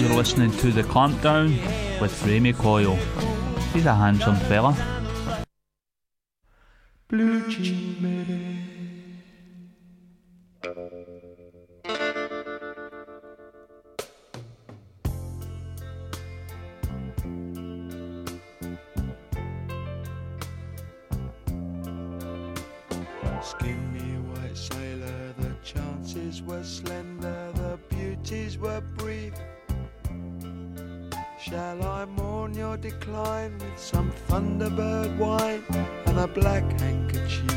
You're listening to The Clampdown with Remy Coyle. He's a handsome fella. Blue Jean decline with some Thunderbird wine and a black handkerchief.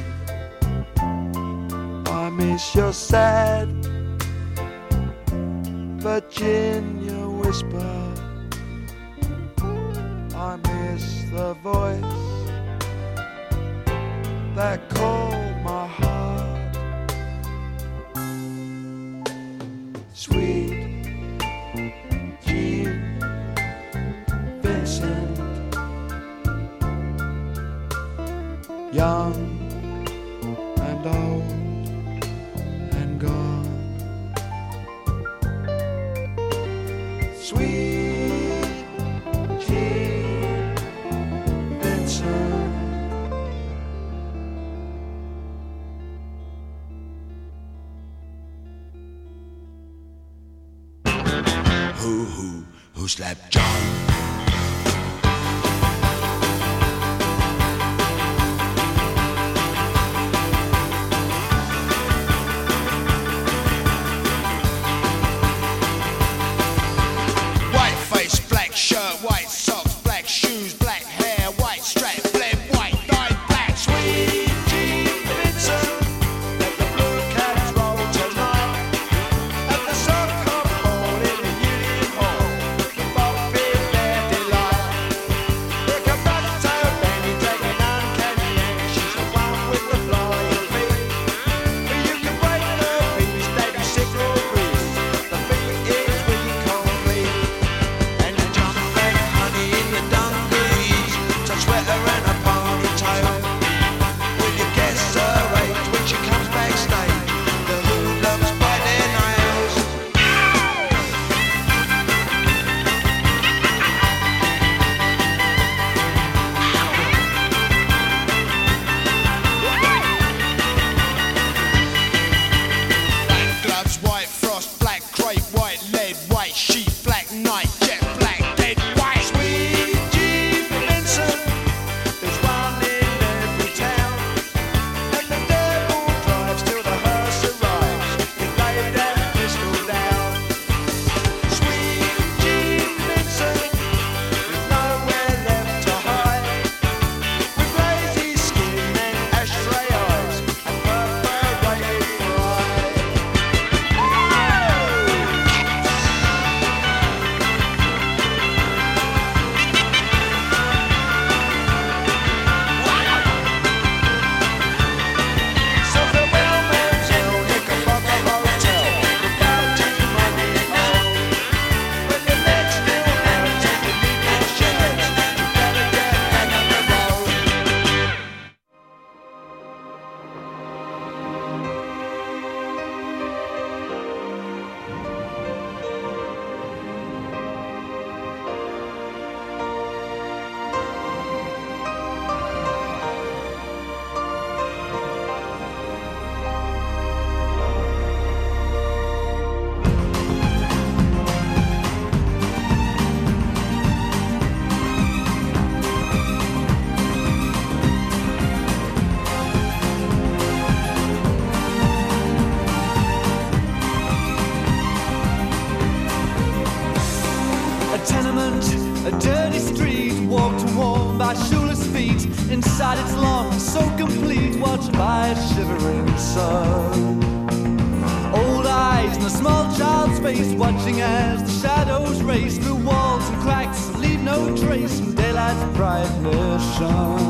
I miss your sad Virginia whisper. I miss the voice that calls. by shivering sun. Old eyes in a small child's face, watching as the shadows race through walls and cracks, leave no trace in daylight's brightness shone.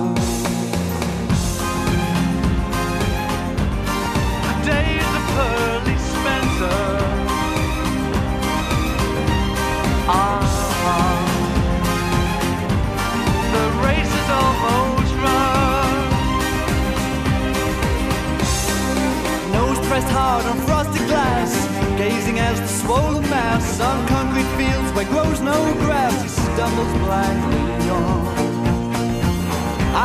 out on frosted glass, gazing as the swollen mass on concrete fields where grows no grass, he stumbles blindly on.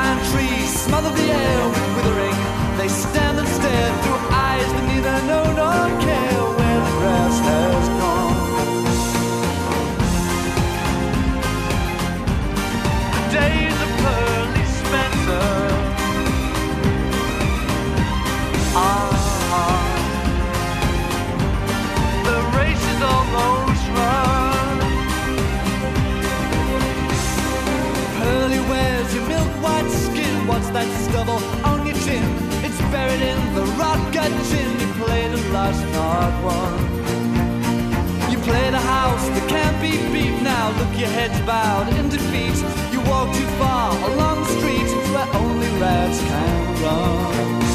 Iron trees smother the air with withering, they stand and stare through eyes that neither know nor care where the grass has gone. that stubble on your chin. It's buried in the rock and chin. You played a last not one. You played a house that can't be beat now. Look, your head's bowed in defeat. You walk too far along the street where only rats can run.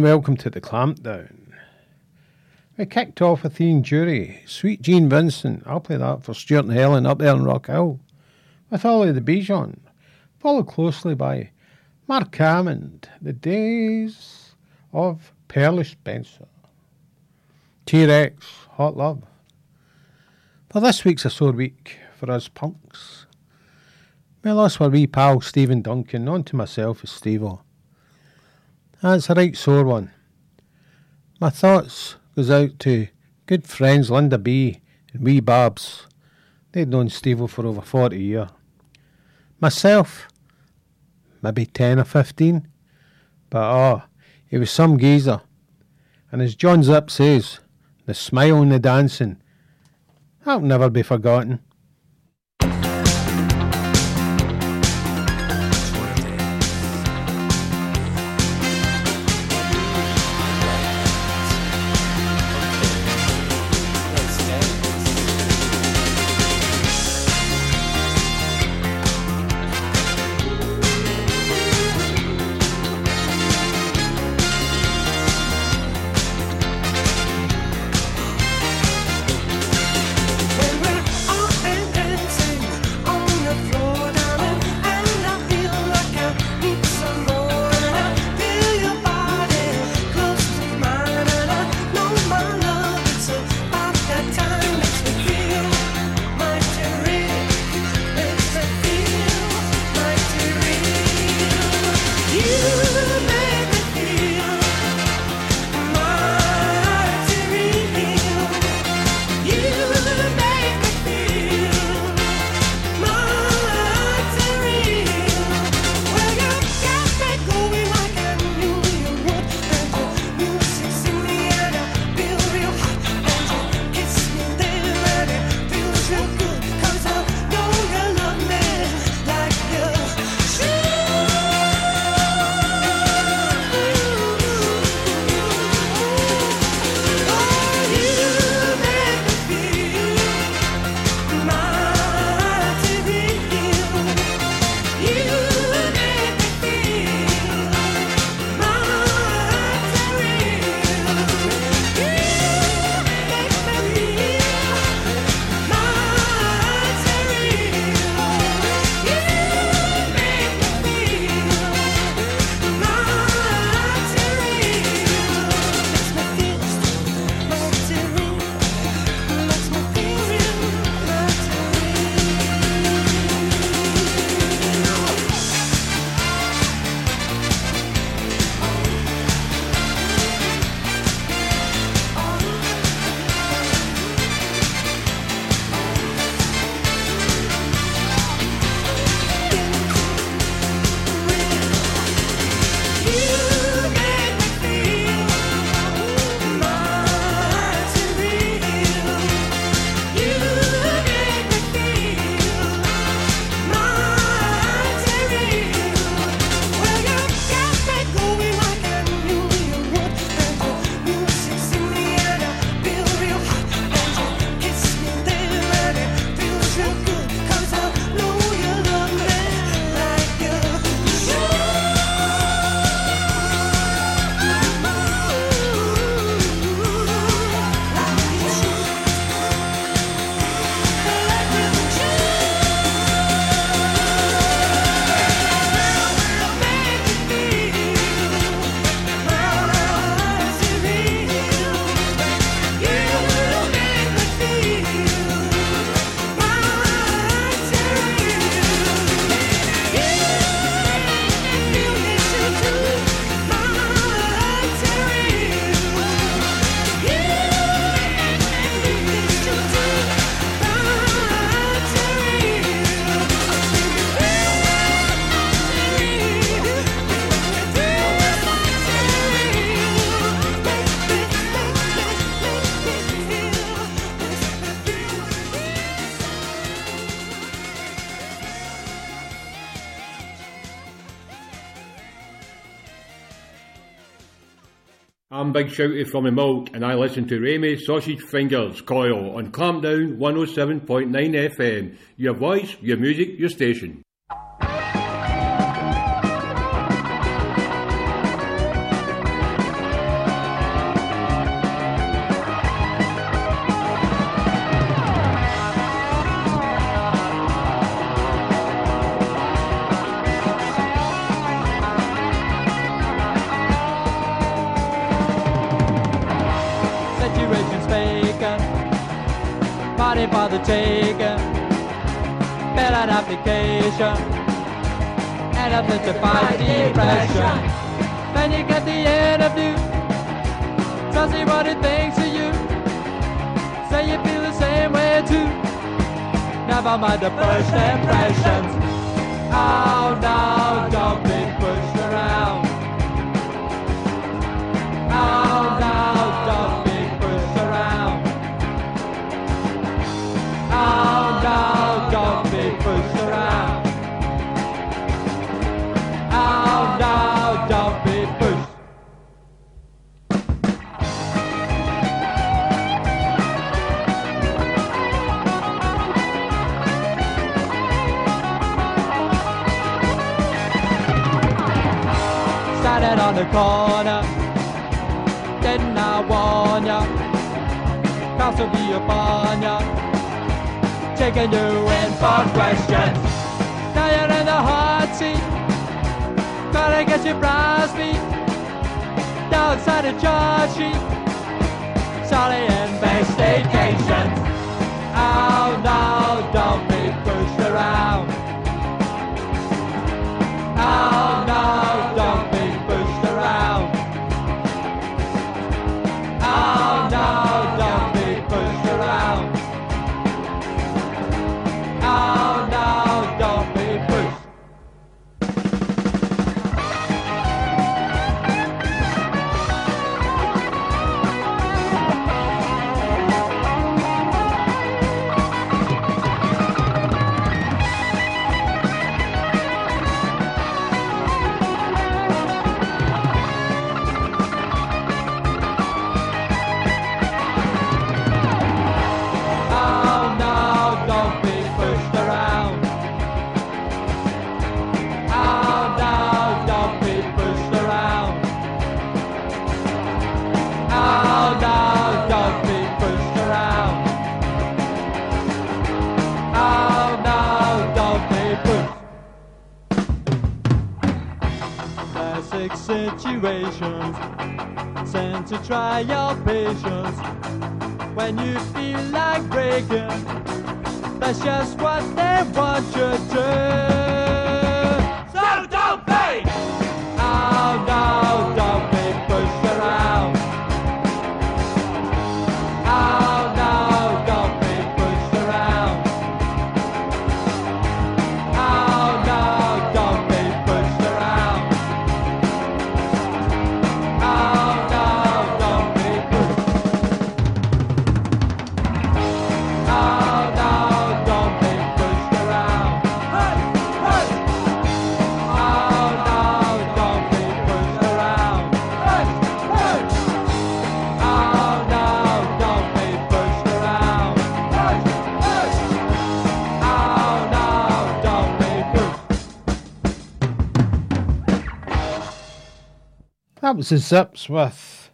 And welcome to the Clampdown. We kicked off with Ian Dury, Sweet Gene Vincent. I'll play that for Stuart and Helen up there in Rock Hill. With Ollie the Bijon, followed closely by Marc Almond, The Days of Pearly Spencer. T-Rex, Hot Love. For this week's a sore week for us punks. We lost our wee pal Stephen Duncan, on to myself as Steve-O. That's a right sore one. My thoughts goes out to good friends Linda B and wee Babs. They'd known Steve for over 40 year. Myself, maybe 10 or 15. But oh, he was some geezer. And as John Zip says, the smile and the dancing, that'll never be forgotten. Big Shouty from the Milk, and I listen to Ramy Sausage Fingers Coil on Clampdown 107.9 FM. Your voice, your music, your station. And to fight depression. You get the interview. What he thinks of you. Say you feel the same way too. Never mind the first impressions. Oh corner, didn't I warn ya? Will be upon ya, taking you in for questions. Now you're in the hot seat, gotta get your brows beat. Outside the charge sheet, sorry investigations. Oh no, don't be pushed around. Oh no, situations sent to try your patience when you feel like breaking. That's just what they want you to do. That was the Zips with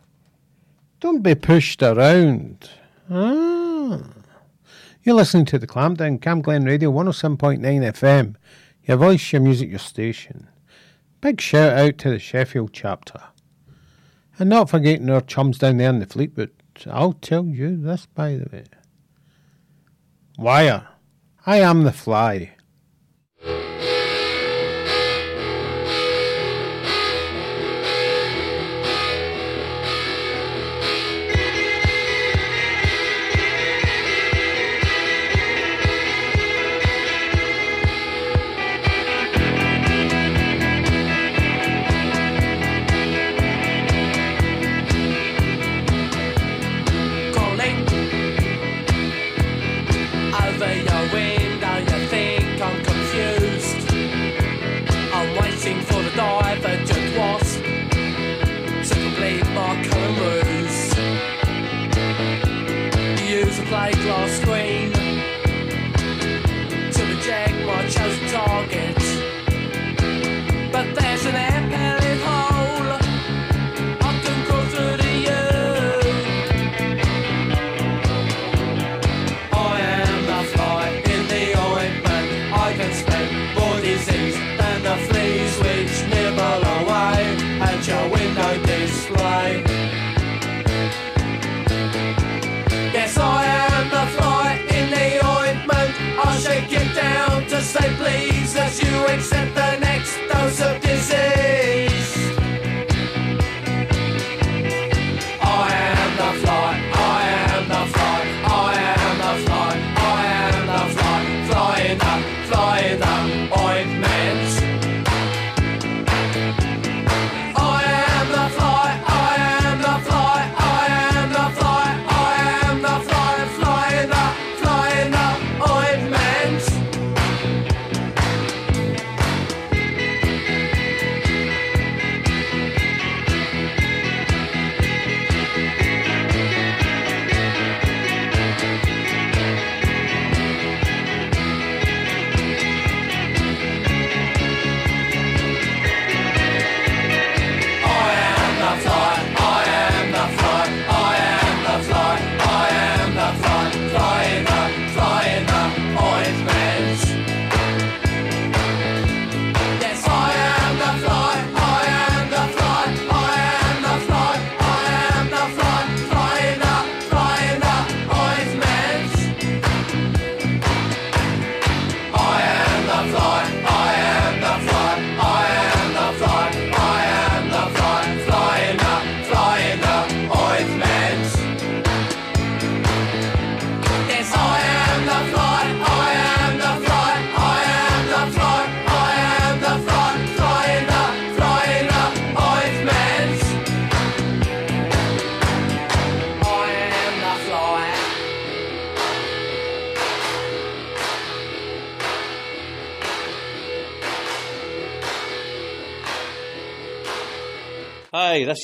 Don't Be Pushed Around. Ah. You're listening to the Clampdown, Camglen Radio 107.9 FM. Your voice, your music, your station. Big shout out to the Sheffield chapter. And not forgetting our chums down there in the Fleetwood. I'll tell you this, by the way. Wire. I am the fly.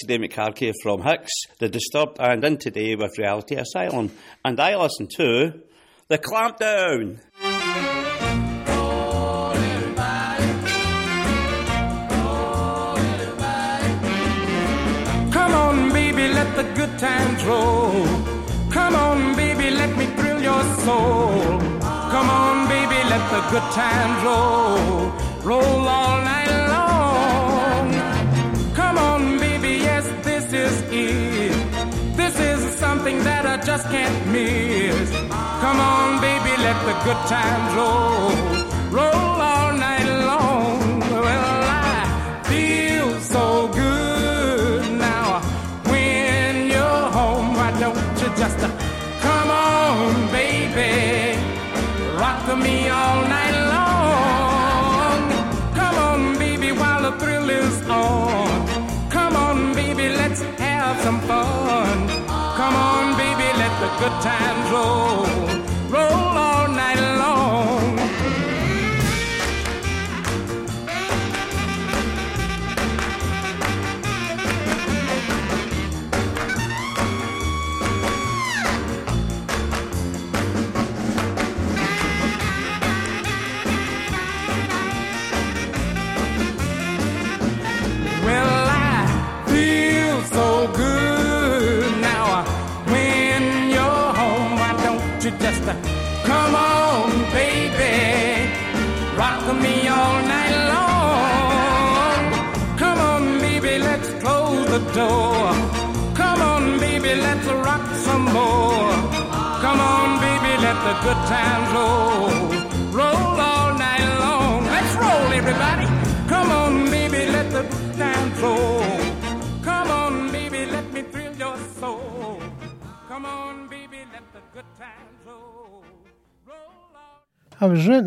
Is Carkey from Hicks, The Disturbed, and in today with Reality Asylum. And I listen to The Clampdown. Come on, baby, let the good times roll. Come on, baby, let me thrill your soul. Come on, baby, let the good times roll. Roll all night just can't miss. Come on, baby, let the good times roll. Roll good times roll. Roll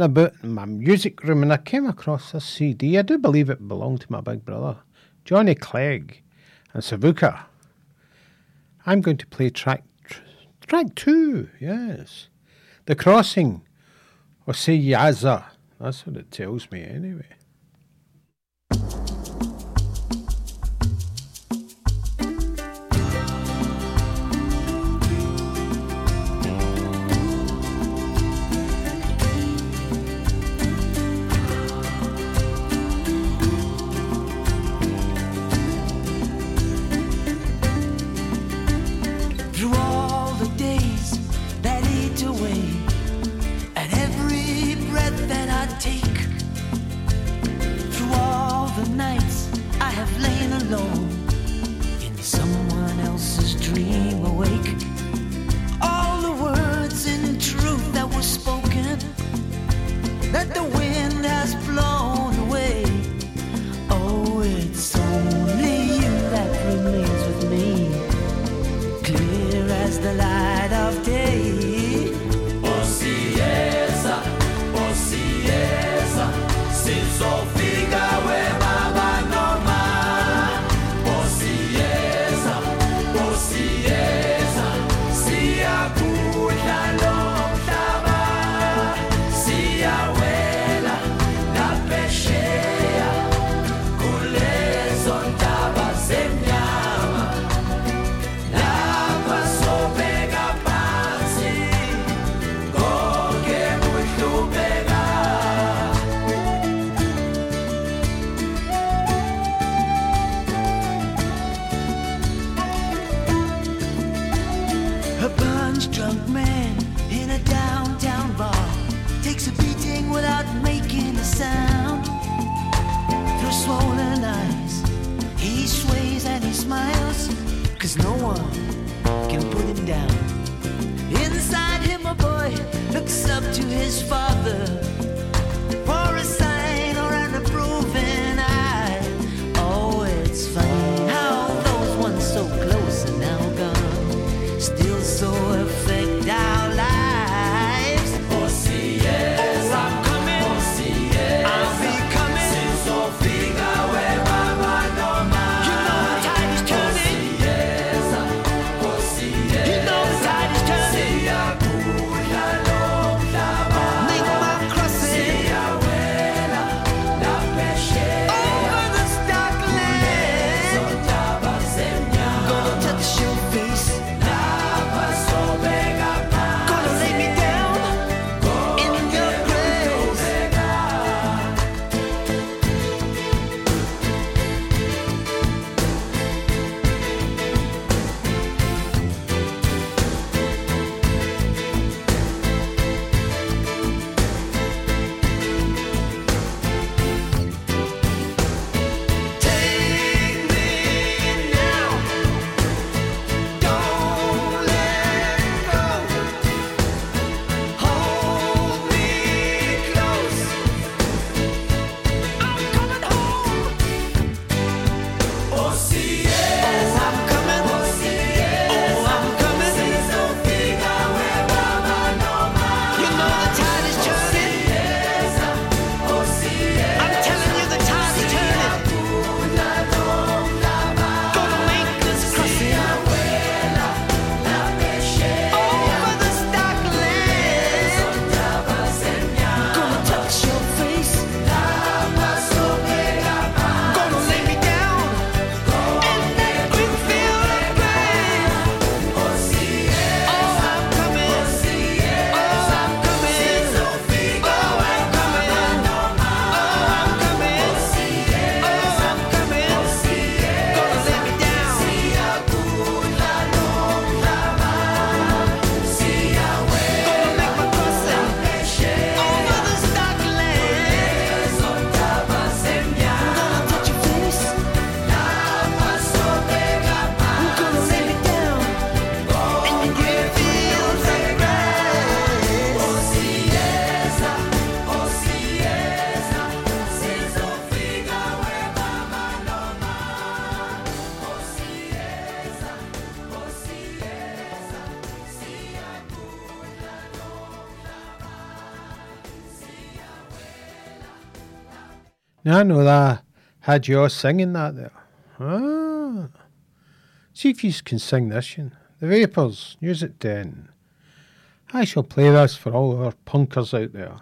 About in my music room and I came across this CD. I do believe it belonged to my big brother, Johnny Clegg and Savuka. I'm going to play track track two, yes. The Crossing, or say Yaza. That's what it tells me anyway. Alone in someone else's dream awake, all the words in truth that were spoken that the I know that had you all singing that there. Ah. See if you can sing this one. The Vapors, News at 10. I shall play this for all our punkers out there.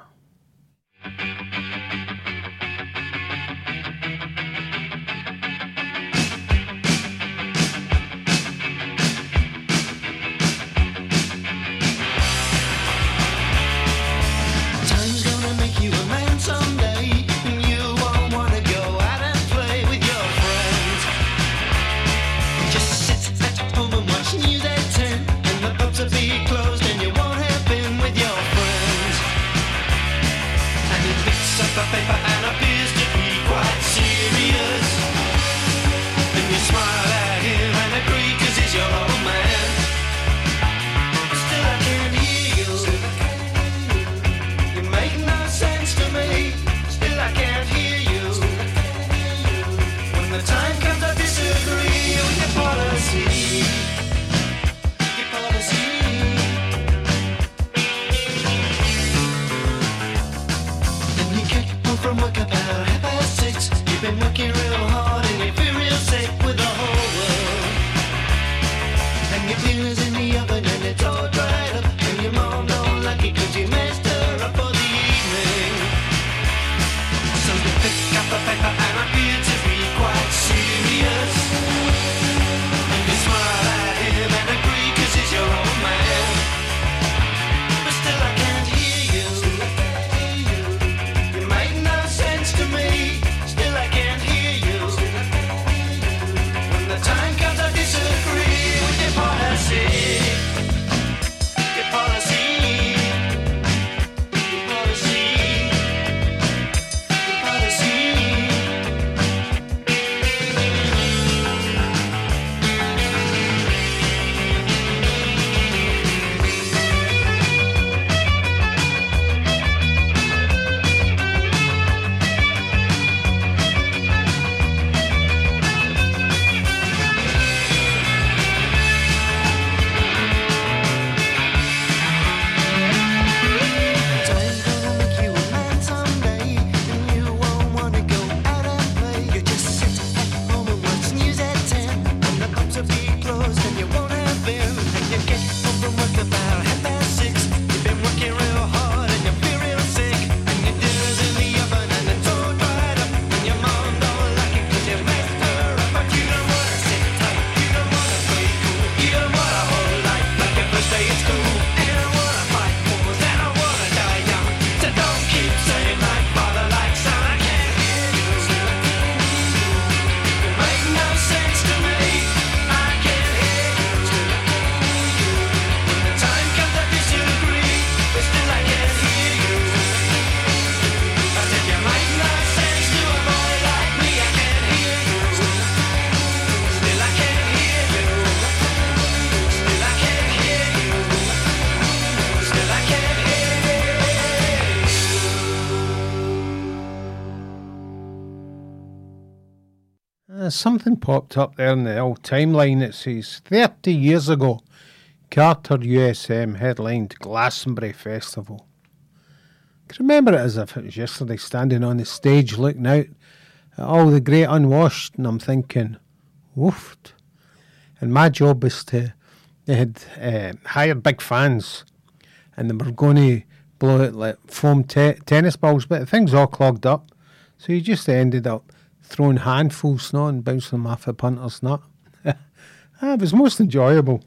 something popped up there in the old timeline that says 30 years ago, Carter USM headlined Glastonbury Festival. I remember it as if it was yesterday, standing on the stage looking out at all the great unwashed, and I'm thinking, woofed. And my job was to, they had uh, hired big fans, and they were going to blow out like foam te- tennis balls, but the thing's all clogged up. So you just ended up throwing handfuls, not and bouncing them off a punter's nut. ah, it was most enjoyable.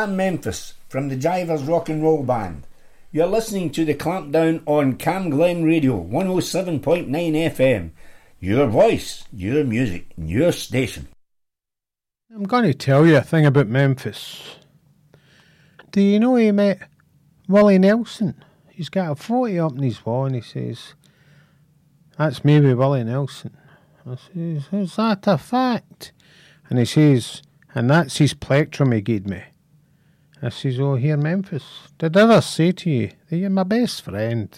I'm Memphis from the Jivers Rock and Roll Band. You're listening to the Clampdown on Camglen Radio 107.9 FM. Your voice, your music, your station. I'm going to tell you a thing about Memphis. Do you know he met Willie Nelson? He's got a photo up in his wall and he says, That's maybe Willie Nelson. I says, Is that a fact? And he says, And that's his plectrum he gave me. I says, Oh, here, Memphis, did I ever say to you that you're my best friend?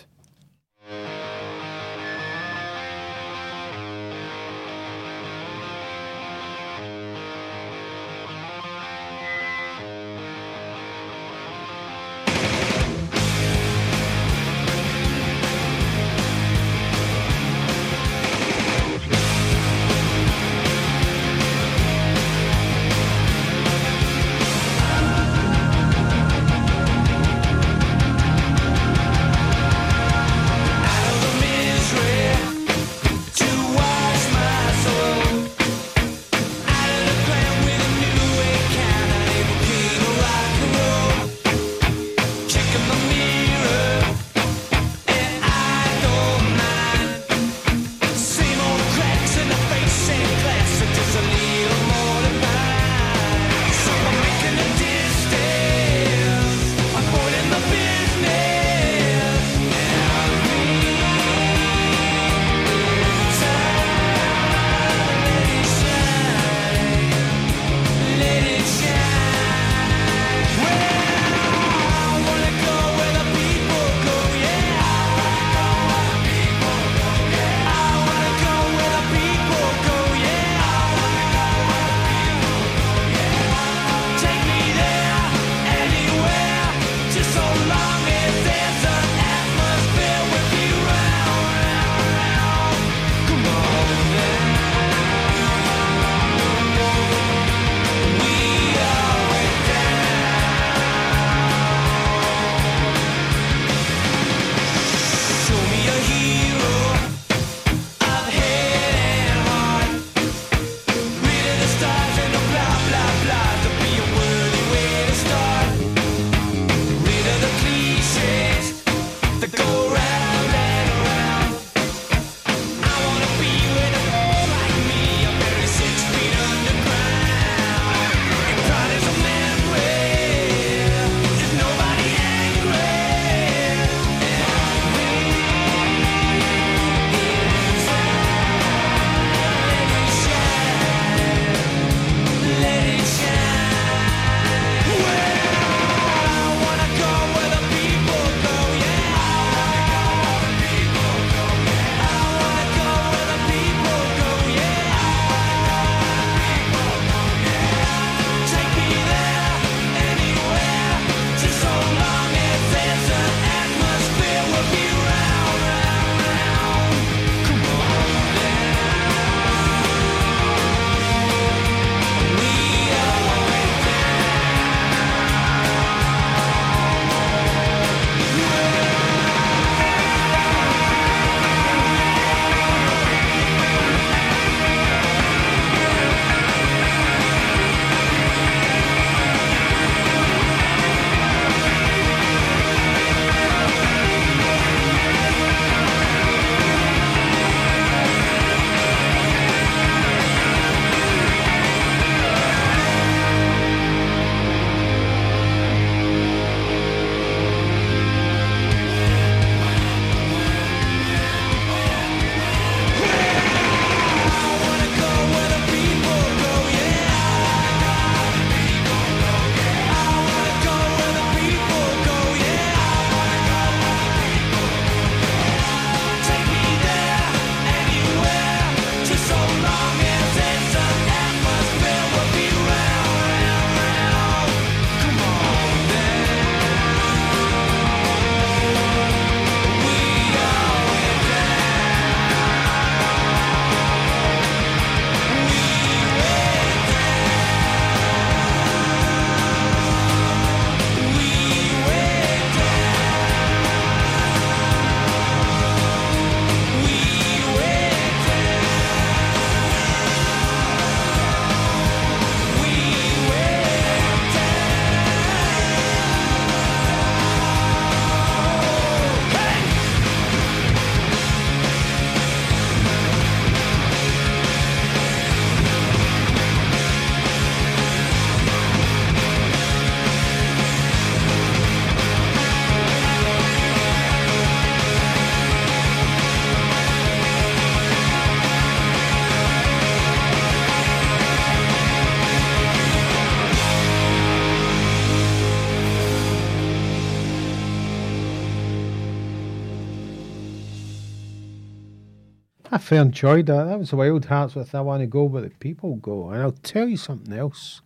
I enjoyed that. That was Wildhearts with I Want to Go Where the People Go. And I'll tell you something else.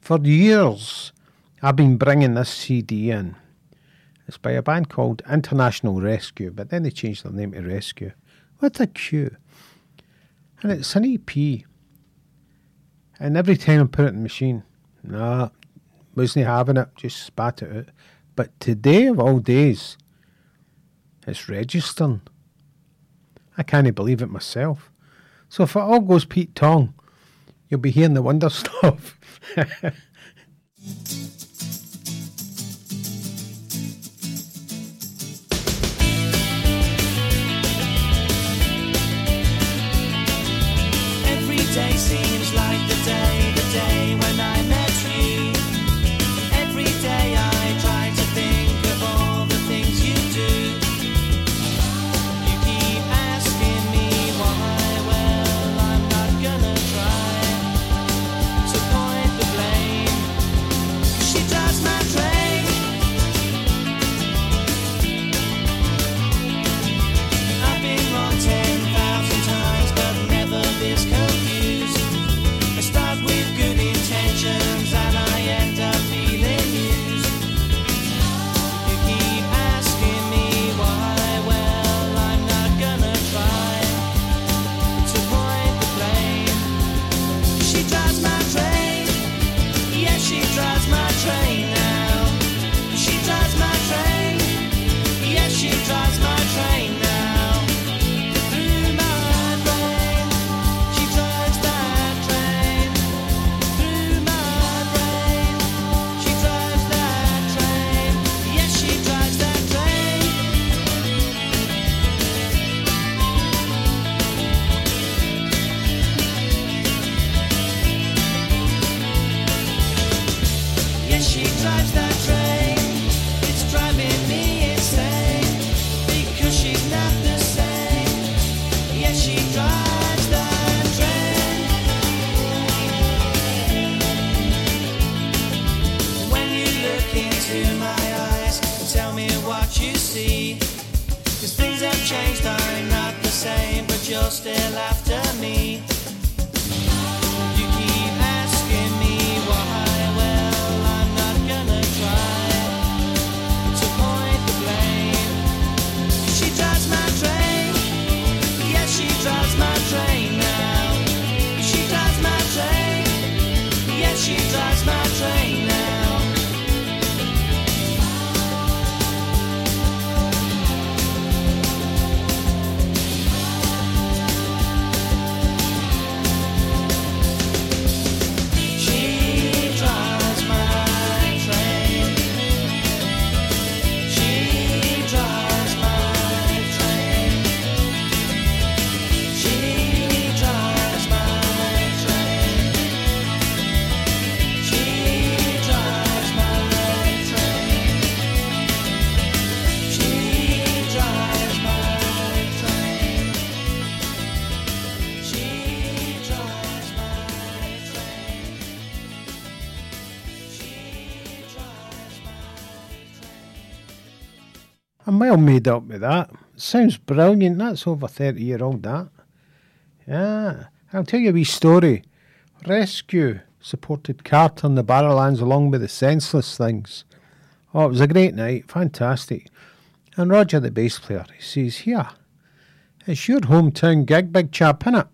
For years, I've been bringing this CD in. It's by a band called International Rescue, but then they changed their name to Rescue. What a Q. And it's an EP. And every time I put it in the machine, nah, wasn't having it, just spat it out. But today of all days, it's registering. I can't believe it myself. So if it all goes Pete Tong, you'll be hearing the wonder stuff. Every day seems still after well made up with that. Sounds brilliant. That's over 30 year old, that. Yeah. I'll tell you a wee story. Rescue supported Carter and the Barrowlands along with the Senseless Things. Oh, it was a great night. Fantastic. And Roger, the bass player, he says, Here, it's your hometown gig, big chap, innit?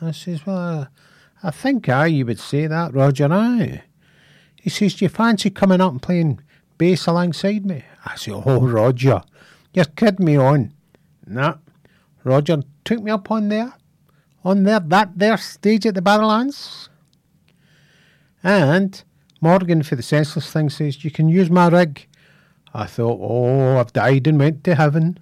I says, Well, I think I, you would say that, Roger, aye. He says, Do you fancy coming up and playing bass alongside me? I say, Oh, Roger, you're kidding me on. Nah. Roger took me up on there, on there, that there stage at the Barrowlands. And Morgan for the senseless thing says, You can use my rig. I thought, Oh, I've died and went to heaven.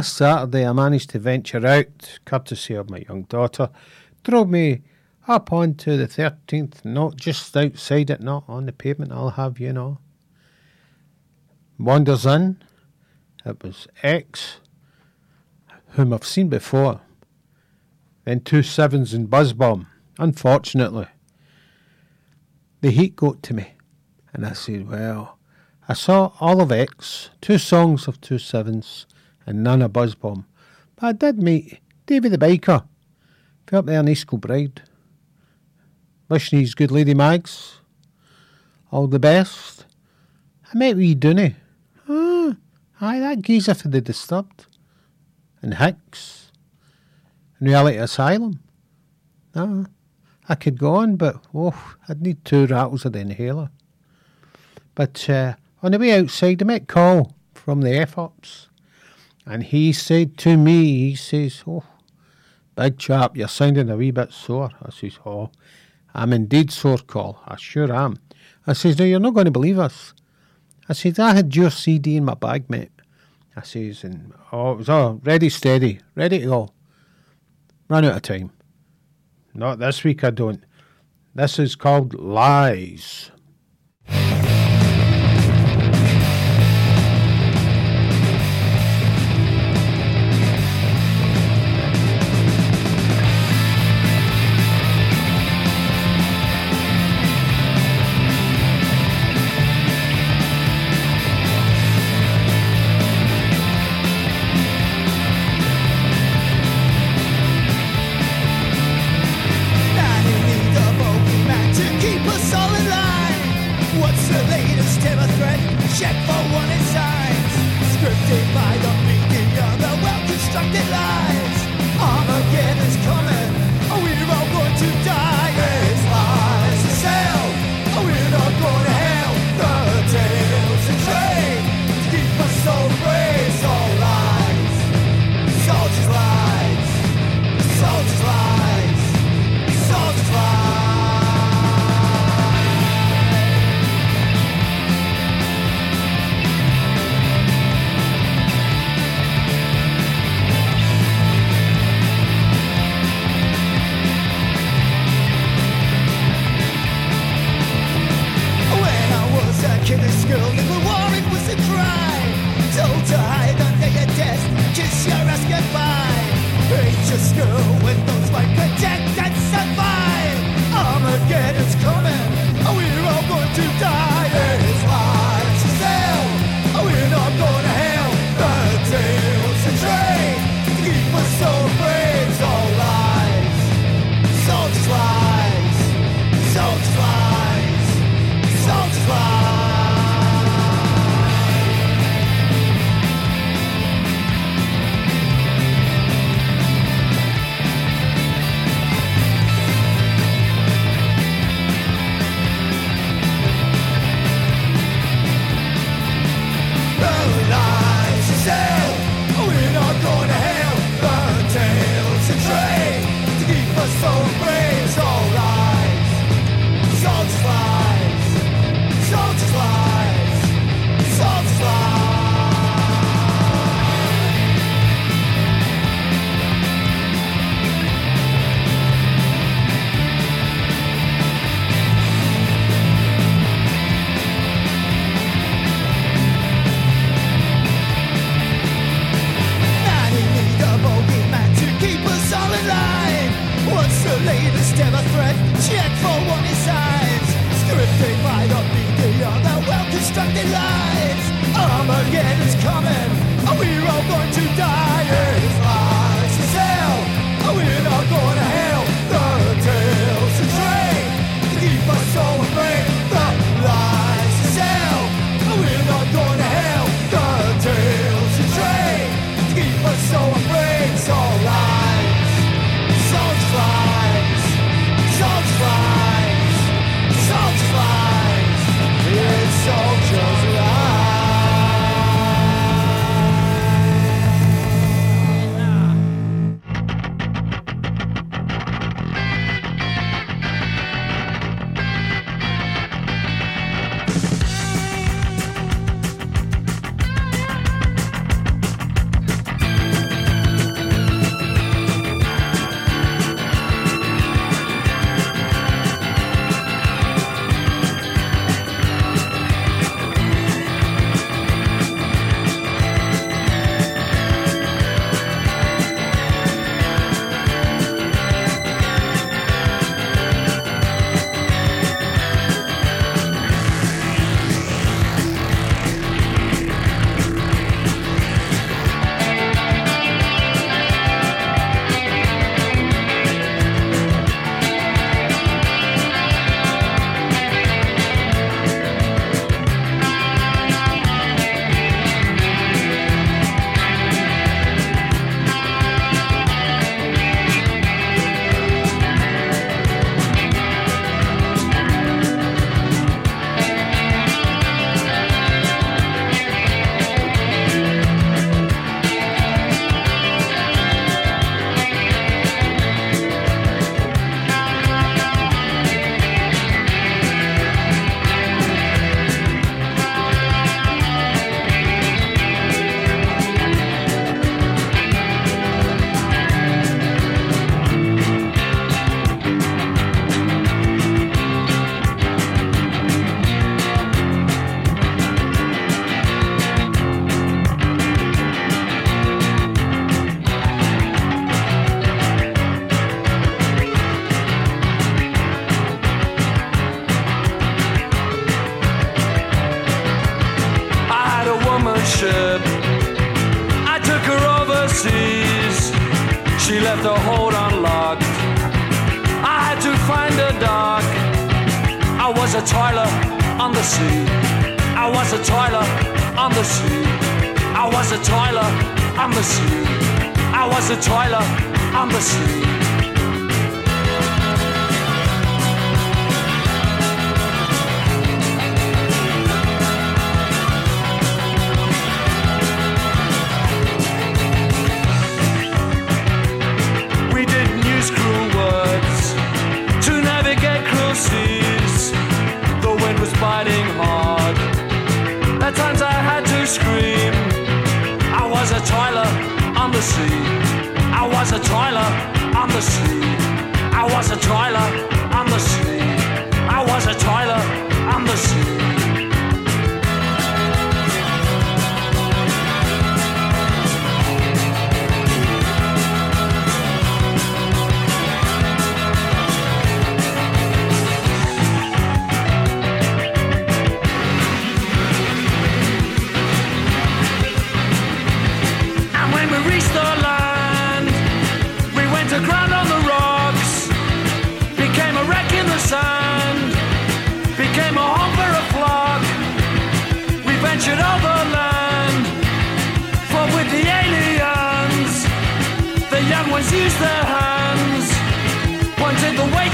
Last Saturday, I managed to venture out, courtesy of my young daughter, drove me up onto the 13th, not just outside it, not on the pavement, I'll have you know. Wanders in, it was X, whom I've seen before, then two sevens and Buzz Bomb, unfortunately. The heat got to me, and I said, well, I saw all of X, two songs of two sevens, and none of Buzz Bomb. But I did meet Davy the Biker, from up there in East Kilbride. Wishing he's good lady mags. All the best. I met wee Dooney. Ah, aye, that geezer for the Disturbed. And Hicks. And Reality Asylum. Ah, I could go on, but oh, I'd need two rattles of the inhaler. But uh, on the way outside, I met Call from the F-Ups. And he said to me, he says, oh, big chap, you're sounding a wee bit sore. I says, oh, I'm indeed sore, Call. I sure am. I says, no, you're not going to believe us. I says, I had your CD in my bag, mate. I says, and oh, it was all ready, steady, ready to go. Run out of time. Not this week, I don't. This is called Lies.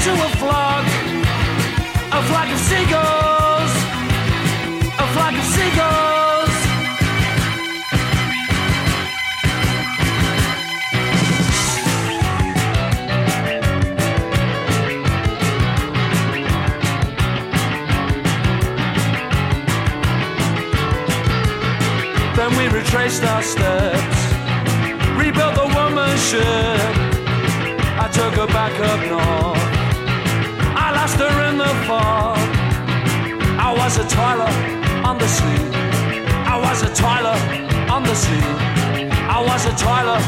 To a flock, a flock of seagulls, a flock of seagulls. Then we retraced our steps, rebuilt the woman's ship. I took her back up north. Her in the fog. I was a toiler on the sea. I was a toiler on the sea. I was a toiler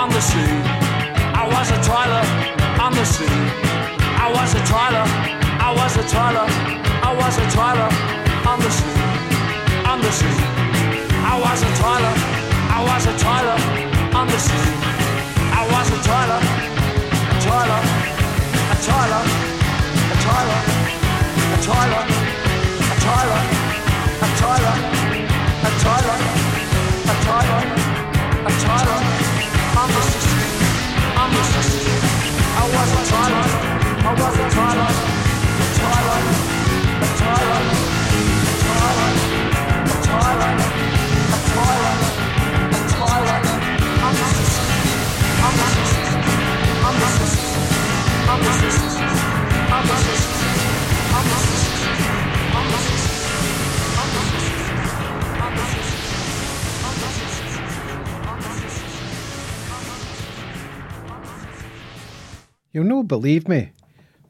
on the sea. I was a toiler on the sea. I was a toiler. I was a toiler. I was a toiler on the sea. On the sea. I was a toiler, I was a toiler on the sea. I was a toiler, a toiler, a toiler, tyrant, a tyrant, a tyrant, a tyrant, a tyrant, a tyrant, a tyrant. I'm resisting, I'm resisting. I was a tyrant, I was a tyrant, a tyrant, a tyrant, a tyrant, a tyrant, a tyrant, a tyrant. I'm a I'm resisting, I'm resisting, I'm resisting. I'm resisting. You'll no believe me,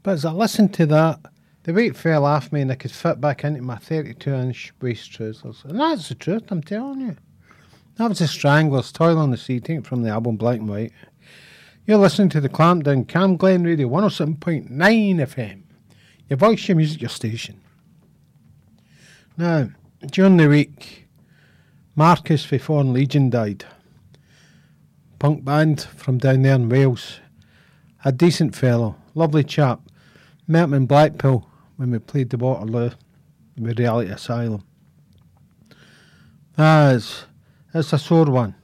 but as I listened to that, the weight fell off me and I could fit back into my 32 inch waist trousers. And that's the truth, I'm telling you. That was the Stranglers, Toil on the Sea, taken from the album Black and White. You're listening to the Clampdown Camglen Radio 107.9 FM. Your voice, your music, your station. Now, during the week, Marcus for Foreign Legion died. Punk band from down there in Wales. A decent fellow, lovely chap. Met him in Blackpool when we played the Waterloo with Reality Asylum. Ah, that is, it's a sore one.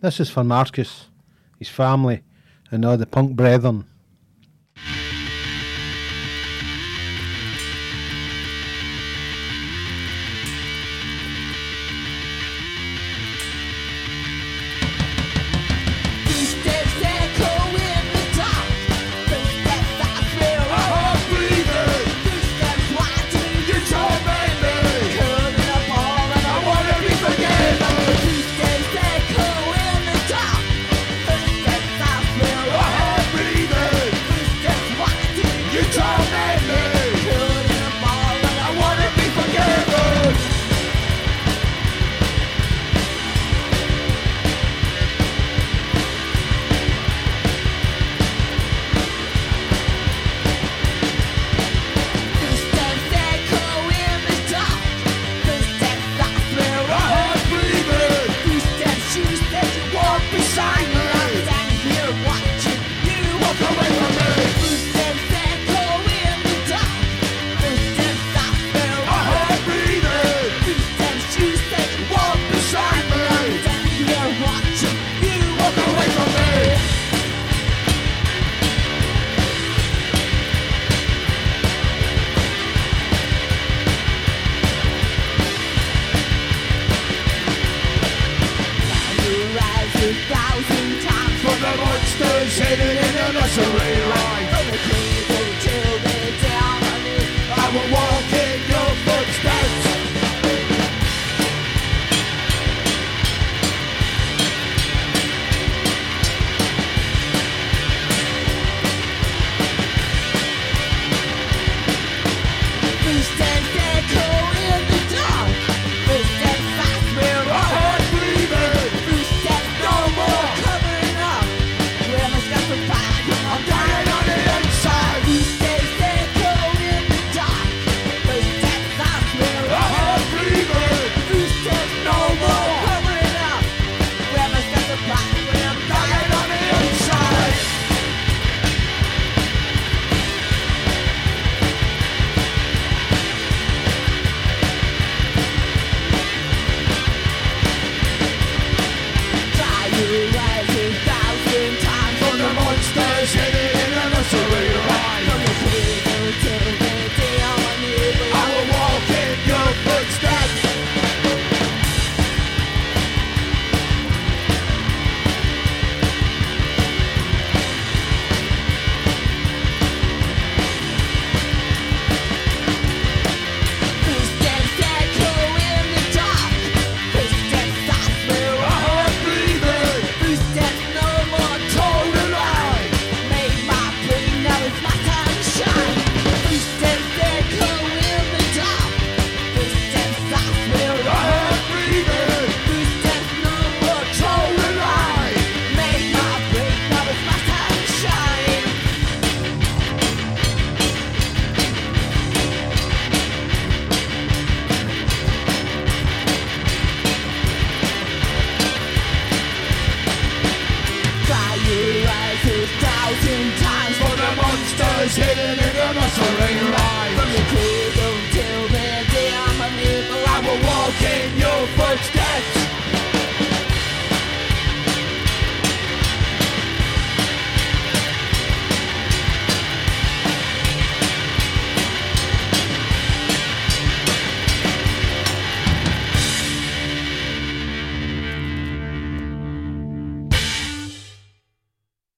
This is for Marcus, his family, and all the punk brethren.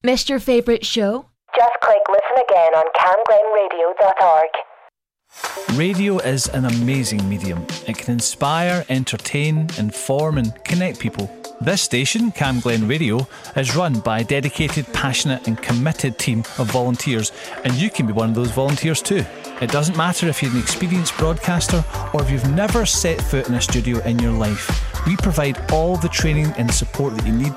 Missed your favourite show? Just click listen again on camglenradio.org. Radio is an amazing medium. It can inspire, entertain, inform, and connect people. This station, Camglen Radio, is run by a dedicated, passionate, and committed team of volunteers, and you can be one of those volunteers too. It doesn't matter if you're an experienced broadcaster or if you've never set foot in a studio in your life. We provide all the training and support that you need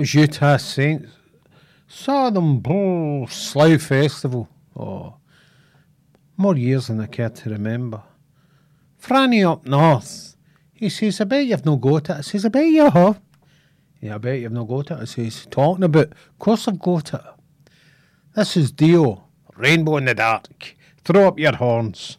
was Utah Saints. Saw them Slough Festival. Oh, more years than I care to remember. Franny up north. He says, I bet you've no got it. I says, I bet you have. Yeah, I bet you've no got it. I says, talking about, of course I've got it. This is Dio, Rainbow in the Dark. Throw up your horns.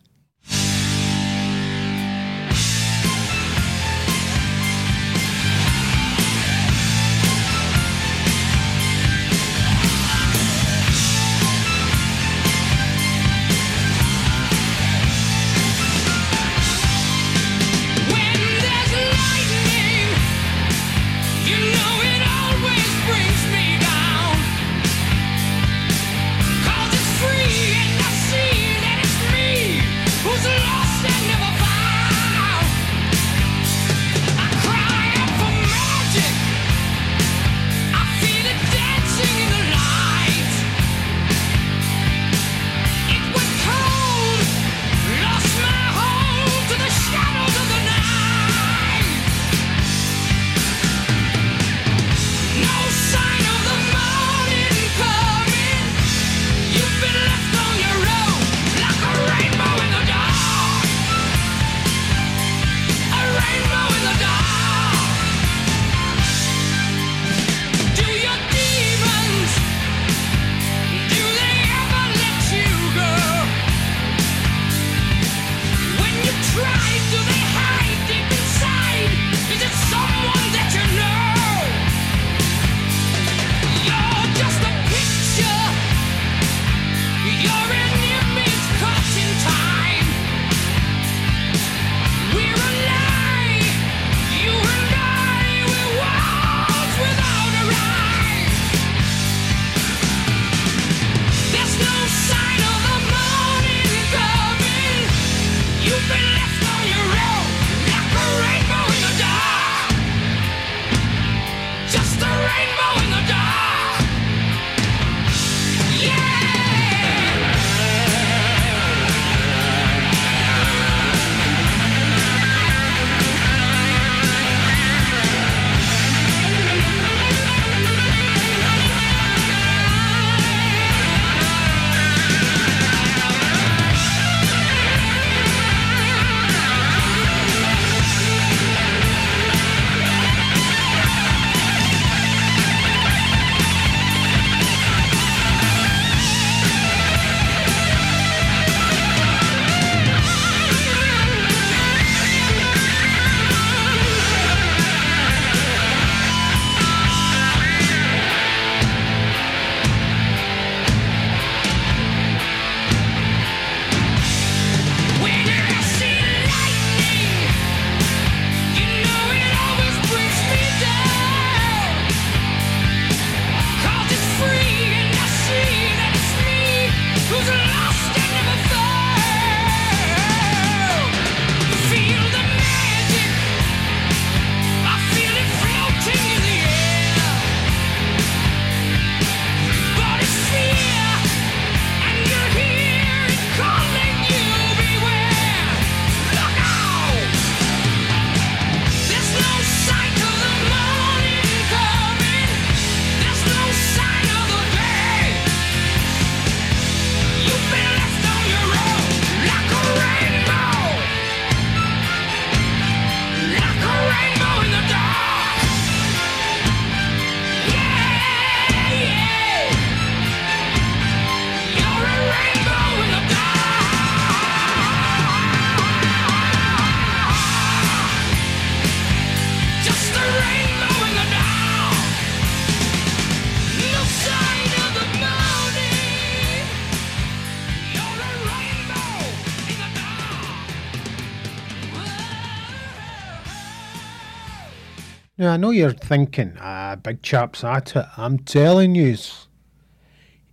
Now, I know you're thinking, ah, big chap's at it. I'm telling you,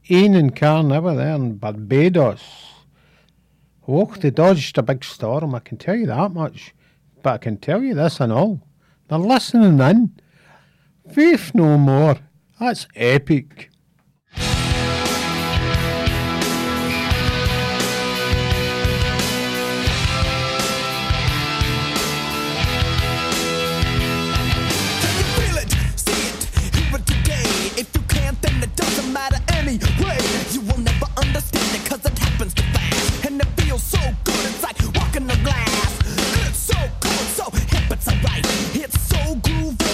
Ian and Karen, never there in Barbados. Oh, they dodged a big storm, I can tell you that much. But I can tell you this and all. They're listening in. Faith no more. That's epic. feels so good, it's like walking the glass. It's so cool, so hip, it's alright. It's so groovy.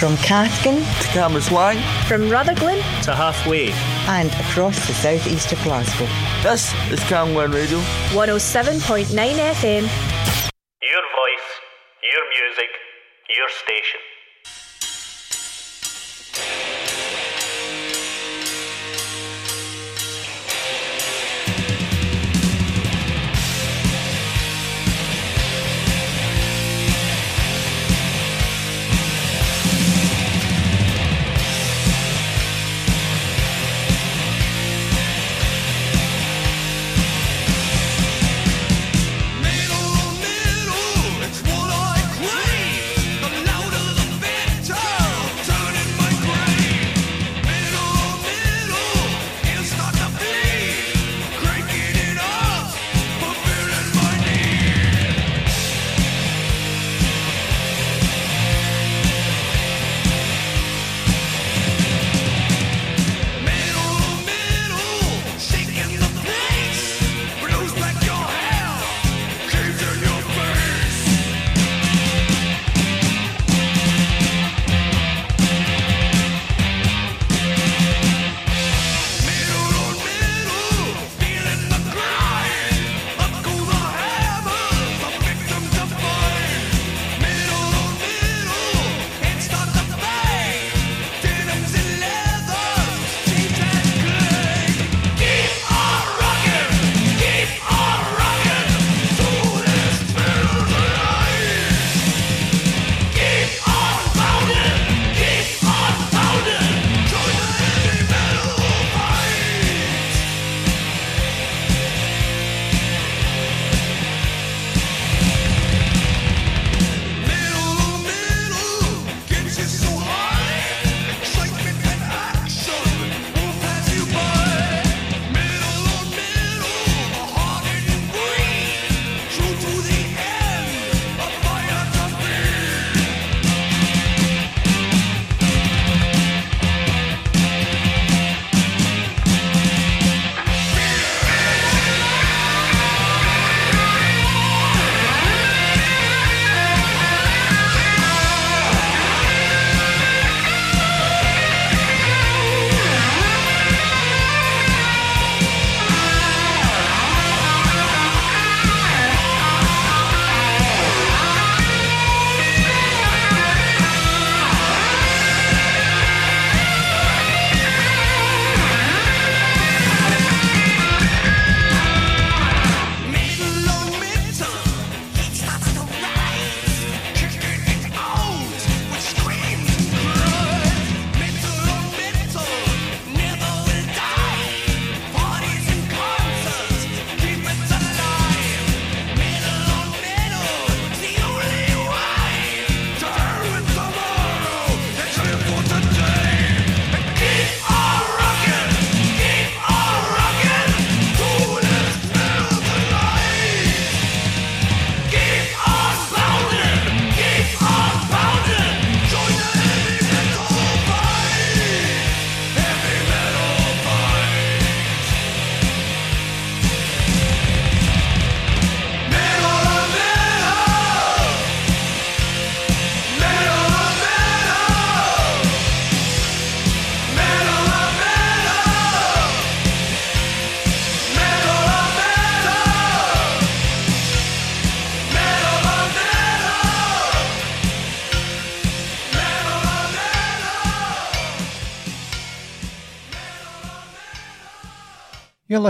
From Cathkin to Cambuslang, from Rutherglen to halfway, and across the southeast of Glasgow. This is Camglen Radio. 107.9 FM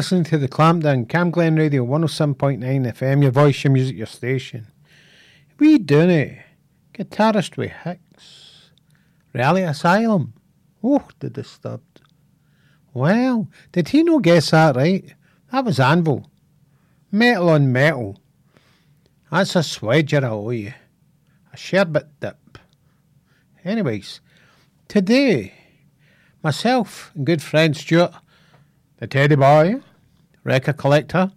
listening to the Clampdown, Camglen Radio 107.9 FM, your voice, your music, your station. We doing it. Guitarist with Hicks. Rally Asylum. Oh, the Disturbed. Well, did he no guess that right? That was Anvil. Metal on metal. That's a swedger, I owe you. A sherbet dip. Anyways, today, myself and good friend Stuart, the teddy boy, record collector,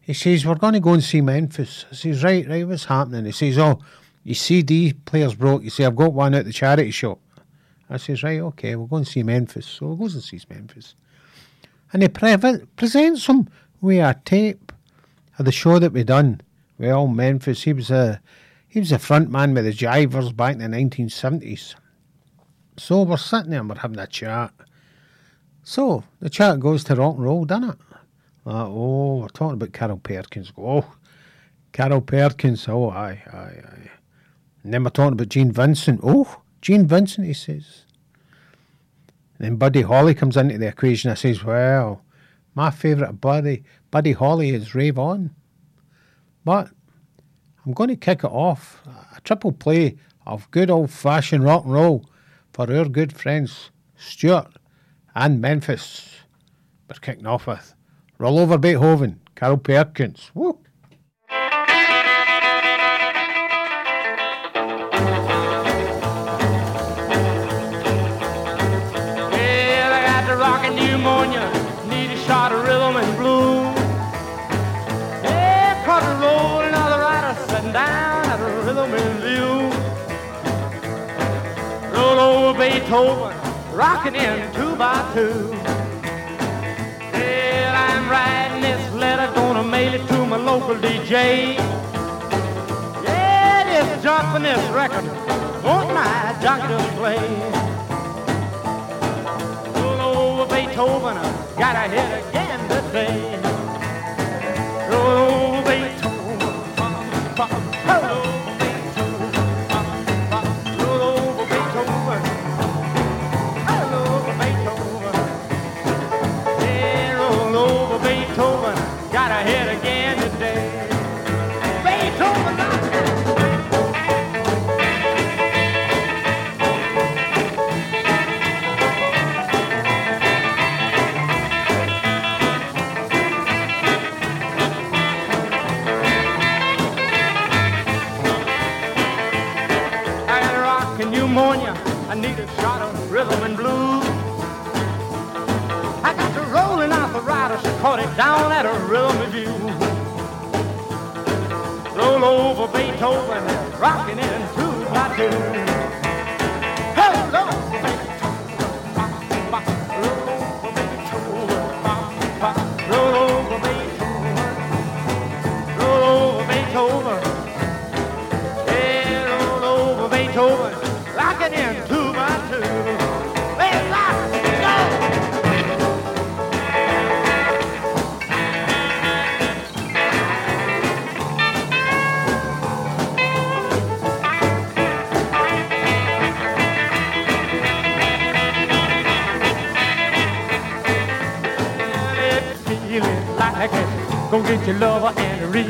he says, We're going to go and see Memphis. I says, Right, right, what's happening? He says, Oh, your CD player's broke. You say, I've got one at the charity shop. I says, Right, okay, we'll go and see Memphis. So he goes and sees Memphis. And he pre- presents him with a tape of the show that we done. Well, Memphis, he was a he was a front man with the Jivers back in the 1970s. So we're sitting there and we're having a chat. So the chat goes to rock and roll, doesn't it? Like, oh, we're talking about Carl Perkins. Oh, Carl Perkins. Oh, aye, aye, aye. And then we're talking about Gene Vincent. Oh, Gene Vincent, he says. And then Buddy Holly comes into the equation. I says, well, my favourite Buddy, Buddy Holly is Rave On. But I'm going to kick it off. A triple play of good old fashioned rock and roll for our good friends Stuart and Memphis. We're kicking off with Roll Over Beethoven, Carl Perkins. Woo! Need a shot of rhythm and blues. Caught the rider sitting down at a rhythm and. Roll over Beethoven, rockin' in by two. Well, I'm writing this letter, gonna mail it to my local DJ. Yeah, this junk this record, won't my doctor play? Roll over Beethoven, gotta hit again today.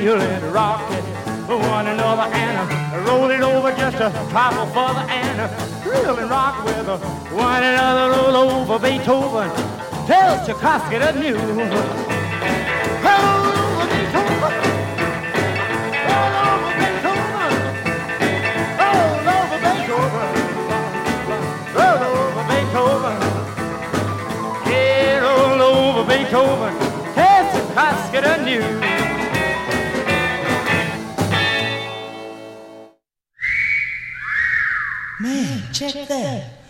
And reel it, rock it. One another and roll it over just a trifle further and and rock with one another. Roll over Beethoven. Tell Tchaikovsky the news. Roll over Beethoven. Roll over Beethoven. Roll over Beethoven. Roll over Beethoven. Yeah, roll over Beethoven. Tell. Check that. Oh,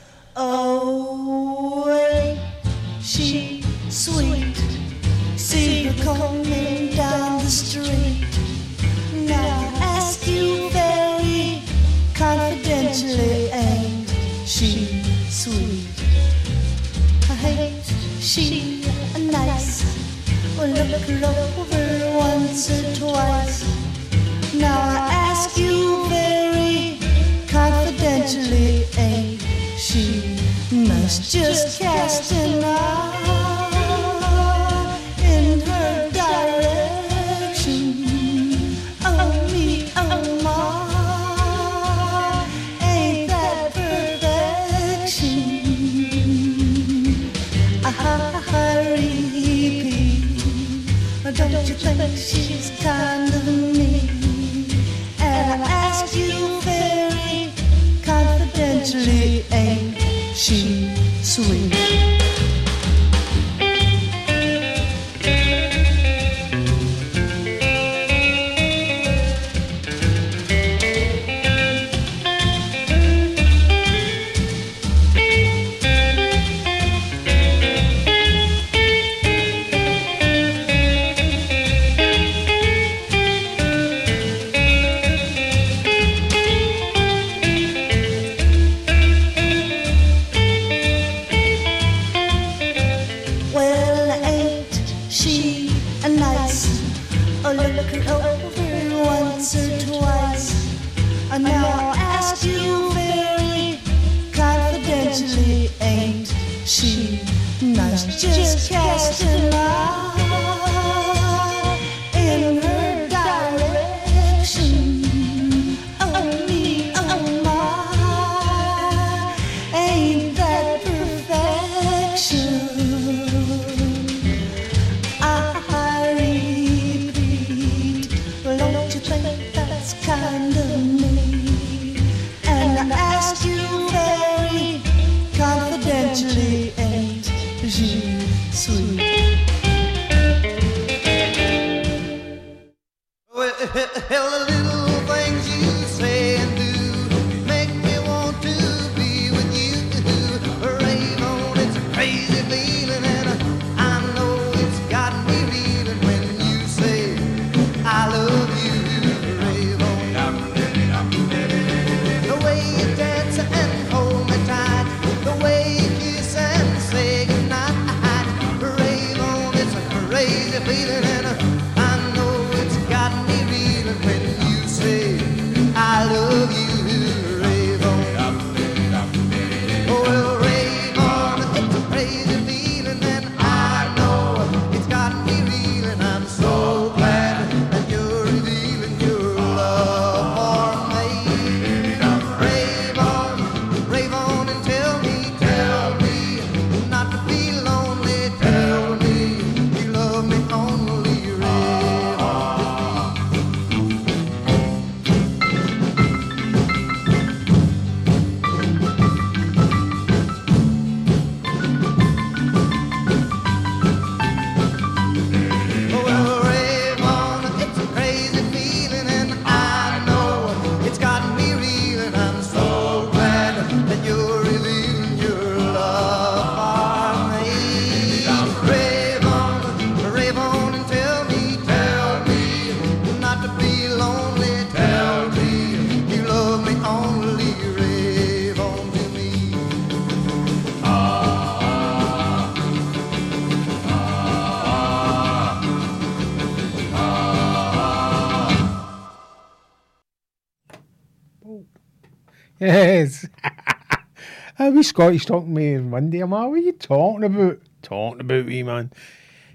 Yes. Uh, a wee Scottish talking me on Monday. I'm like, what are you talking about? Talking about me, man.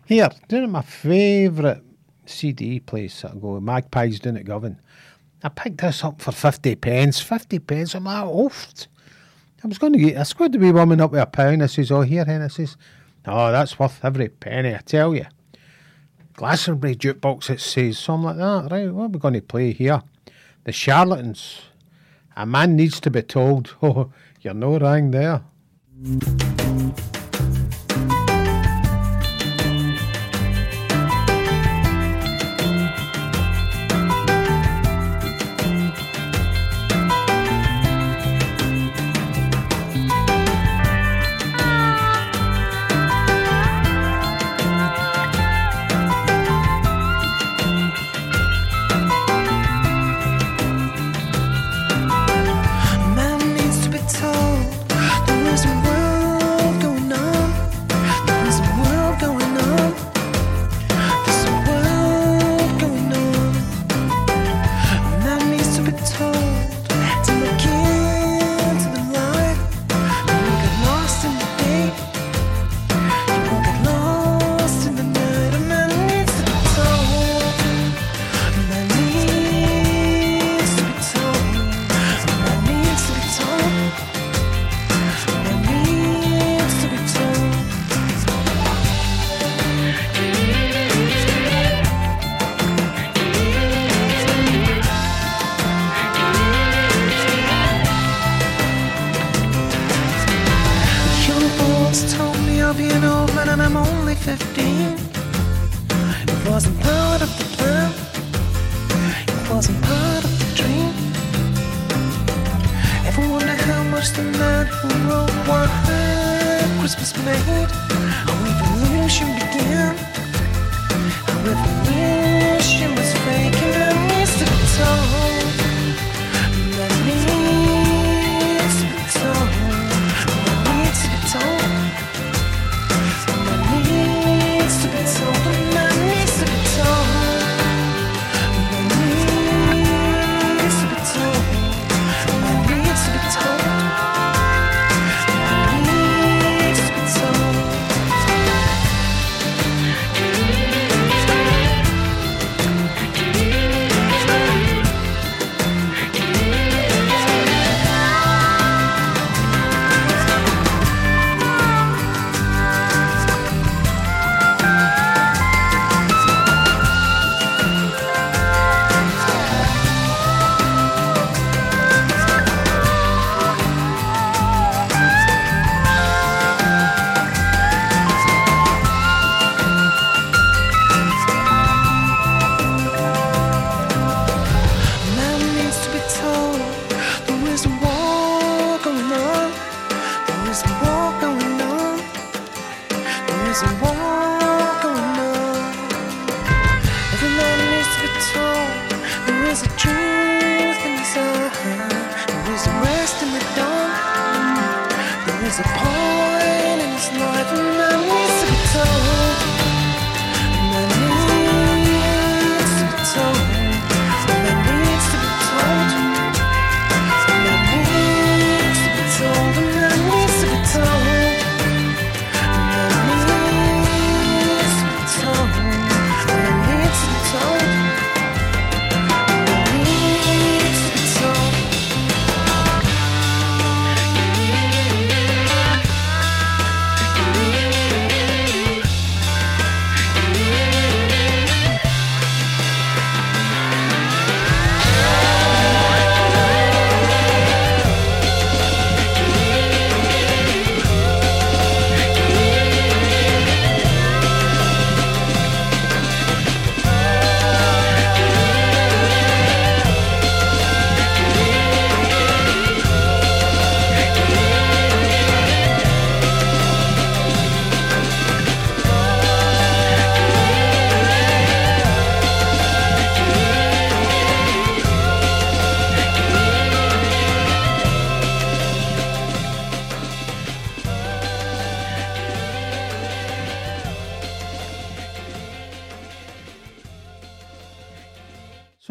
Here, doing my favourite CD place I go, Magpies doing at Govan. I picked this up for 50 pence. 50 pence, I'm like, oofed. I was going to get, I was going to be warming up with a pound. I says, oh, here, And I says, oh, that's worth every penny, I tell you. Glastonbury jukebox, it says. So I'm like, that, right, what are we going to play here? The Charlatans. A man needs to be told, oh, you're no rang there.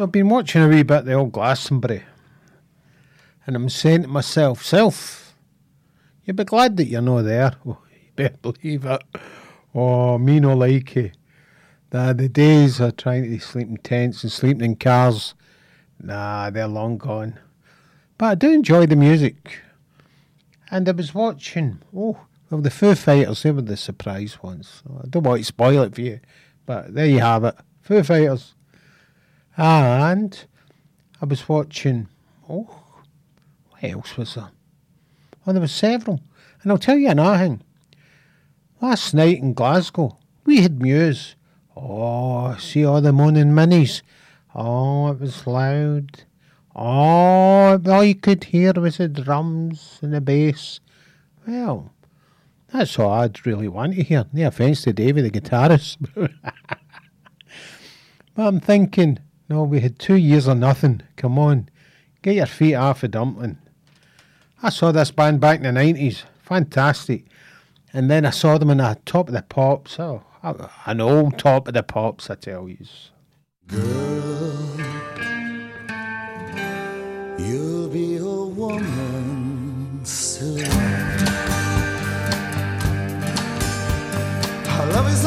I've been watching a wee bit of the old Glastonbury, and I'm saying to myself, self, you'll be glad that you're not there. Oh, you better believe it. Oh, me no like it. Nah, the days of trying to sleep in tents and sleeping in cars, nah, they're long gone. But I do enjoy the music. And I was watching, oh, well, the Foo Fighters, they were the surprise ones. I don't want to spoil it for you, but there you have it. Foo Fighters. And I was watching, oh, what else was there? Oh, there was several. And I'll tell you another thing. Last night in Glasgow, we had Muse. Oh, see all the moaning minis. Oh, it was loud. Oh, all you could hear was the drums and the bass. Well, that's all I'd really want to hear. No offence to Davey, the guitarist. but I'm thinking, no, we had two years of nothing. Come on, get your feet off a dumpling. I saw this band back in the 90s. Fantastic. And then I saw them in the top of the pops. Oh, an old top of the pops, I tell you. You'll be a woman soon. I love you so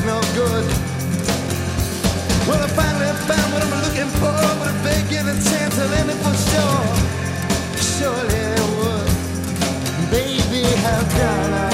smell good. Well, I finally found what I'm looking for, but if they give a chance, I'll end it for sure. Surely I would. Baby, how can I?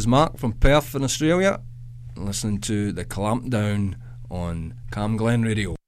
is Mark from Perth in Australia, listening to the clampdown on Camglen Radio.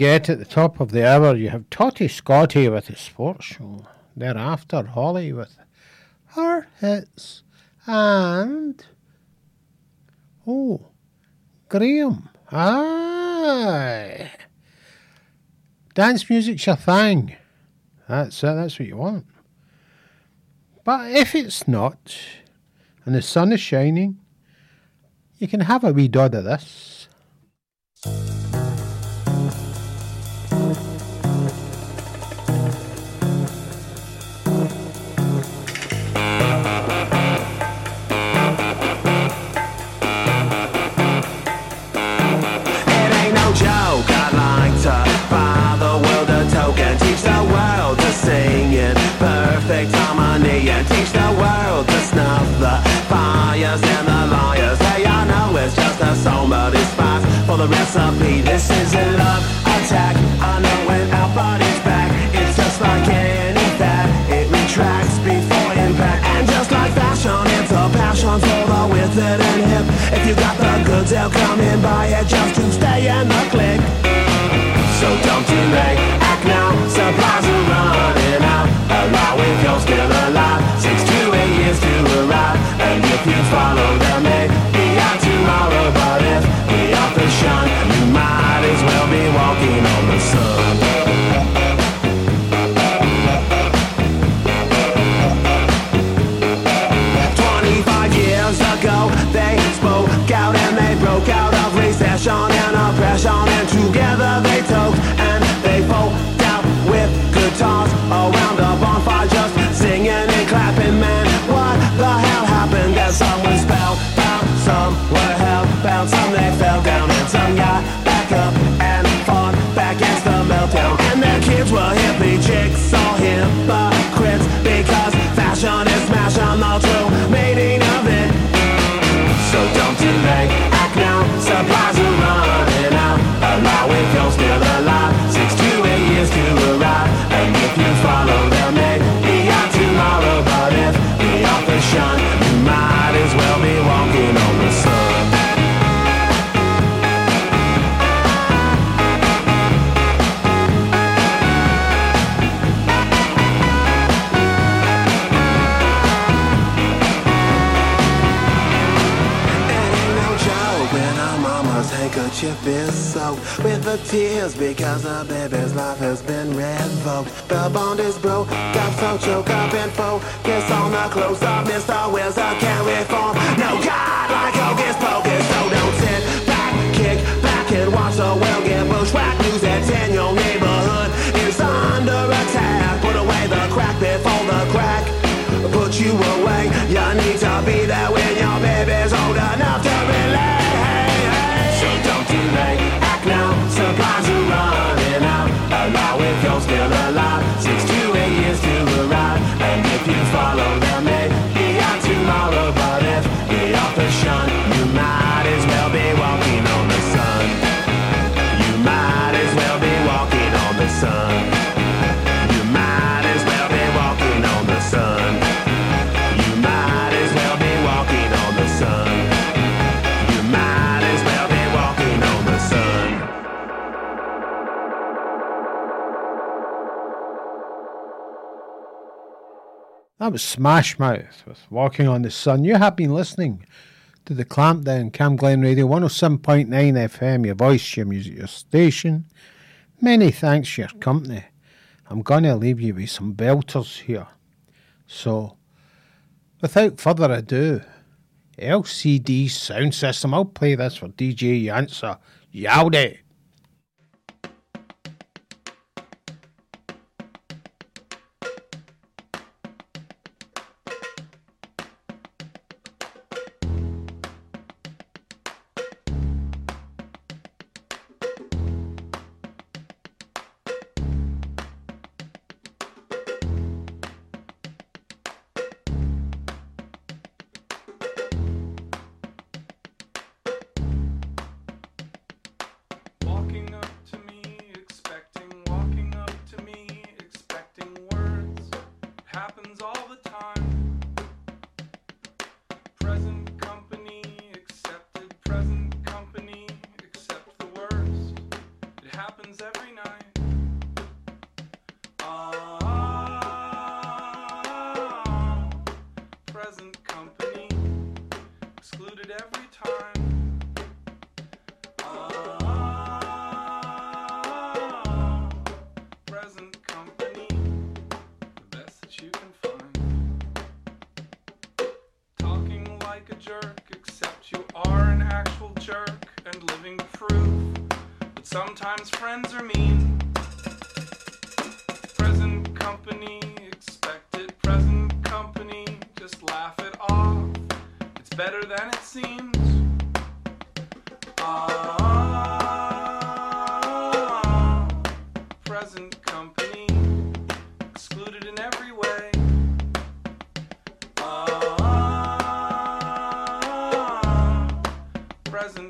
Get at the top of the hour you have Totty Scotty with his sports show. Thereafter, Holly with her hits. And. Oh, Graham. Aye. Dance music's your thing. That's it, that's what you want. But if it's not, and the sun is shining, you can have a wee dod of this. This is a love attack. I know when our body's back, it's just like any fat. It retracts before impact, and just like fashion, it's a passion for the wizard and hip. If you got the goods, they'll come and buy it just to stay in the click. So don't delay. was Smash Mouth with Walking on the Sun. You have been listening to the Clampdown Camglen Radio 107.9 FM, your voice, your music, your station. Many thanks for your company. I'm going to leave you with some belters here. So, without further ado, LCD Soundsystem. I'll play this for DJ Yancer. Yowdy! present.